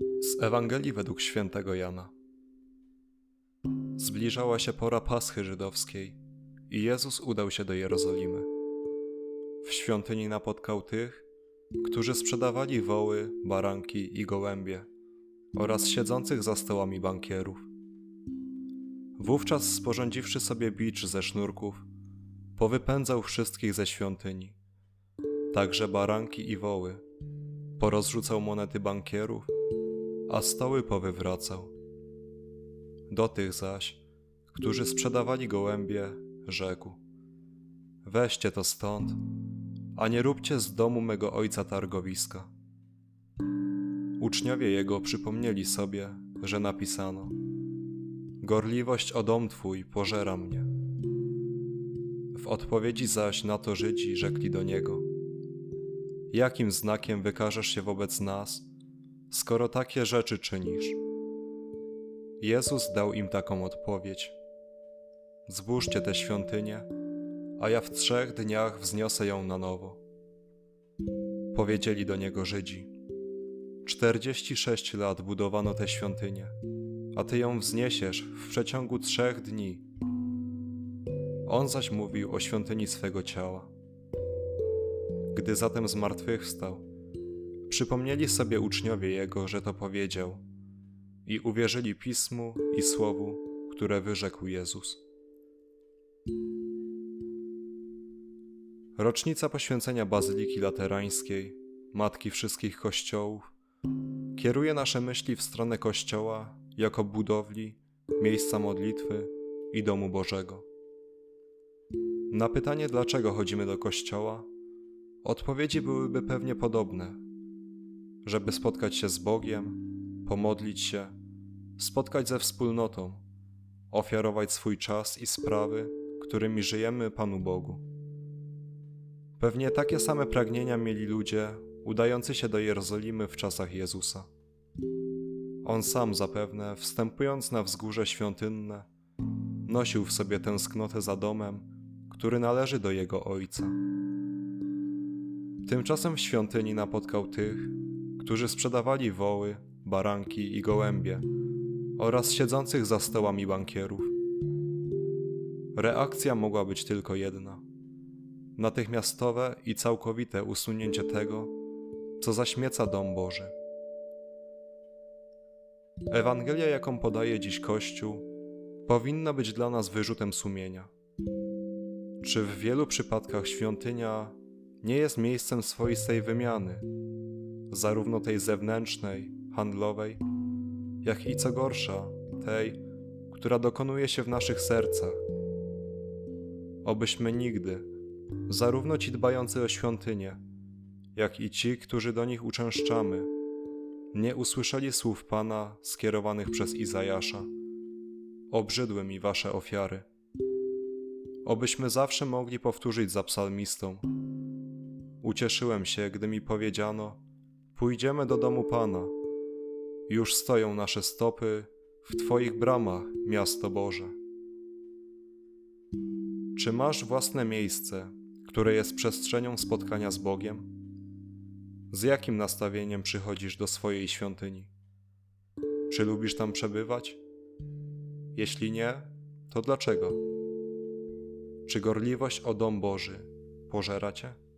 Z Ewangelii według świętego Jana. Zbliżała się pora Paschy żydowskiej i Jezus udał się do Jerozolimy. W świątyni napotkał tych, którzy sprzedawali woły, baranki i gołębie oraz siedzących za stołami bankierów. Wówczas sporządziwszy sobie bicz ze sznurków, powypędzał wszystkich ze świątyni, także baranki i woły, porozrzucał monety bankierów a stoły powywracał. Do tych zaś, którzy sprzedawali gołębie, rzekł: Weźcie to stąd, a nie róbcie z domu mego ojca targowiska. Uczniowie jego przypomnieli sobie, że napisano: Gorliwość o dom twój pożera mnie. W odpowiedzi zaś na to Żydzi rzekli do niego: Jakim znakiem wykażesz się wobec nas? Skoro takie rzeczy czynisz? Jezus dał im taką odpowiedź: Zbóżcie tę świątynię, a ja w trzech dniach wzniosę ją na nowo. Powiedzieli do niego Żydzi: Czterdzieści sześć lat budowano tę świątynię, a ty ją wzniesiesz w przeciągu trzech dni. On zaś mówił o świątyni swego ciała. Gdy zatem zmartwychwstał, Przypomnieli sobie uczniowie Jego, że to powiedział i uwierzyli Pismu i Słowu, które wyrzekł Jezus. Rocznica poświęcenia Bazyliki Laterańskiej, Matki Wszystkich Kościołów, kieruje nasze myśli w stronę Kościoła jako budowli, miejsca modlitwy i domu Bożego. Na pytanie, dlaczego chodzimy do Kościoła, odpowiedzi byłyby pewnie podobne żeby spotkać się z Bogiem, pomodlić się, spotkać ze wspólnotą, ofiarować swój czas i sprawy, którymi żyjemy Panu Bogu. Pewnie takie same pragnienia mieli ludzie udający się do Jerozolimy w czasach Jezusa. On sam zapewne, wstępując na wzgórze świątynne, nosił w sobie tęsknotę za domem, który należy do jego ojca. Tymczasem w świątyni napotkał tych, którzy sprzedawali woły, baranki i gołębie oraz siedzących za stołami bankierów. Reakcja mogła być tylko jedna: natychmiastowe i całkowite usunięcie tego, co zaśmieca dom Boży. Ewangelia, jaką podaje dziś Kościół, powinna być dla nas wyrzutem sumienia. Czy w wielu przypadkach świątynia nie jest miejscem swoistej wymiany, zarówno tej zewnętrznej, handlowej, jak i co gorsza, tej, która dokonuje się w naszych sercach. Obyśmy nigdy, zarówno ci dbający o świątynię, jak i ci, którzy do nich uczęszczamy, nie usłyszeli słów Pana skierowanych przez Izajasza. Obrzydły mi wasze ofiary. Obyśmy zawsze mogli powtórzyć za psalmistą. Ucieszyłem się, gdy mi powiedziano, Pójdziemy do domu Pana. Już stoją nasze stopy w Twoich bramach, miasto Boże. Czy masz własne miejsce, które jest przestrzenią spotkania z Bogiem? Z jakim nastawieniem przychodzisz do swojej świątyni? Czy lubisz tam przebywać? Jeśli nie, to dlaczego? Czy gorliwość o dom Boży pożera cię?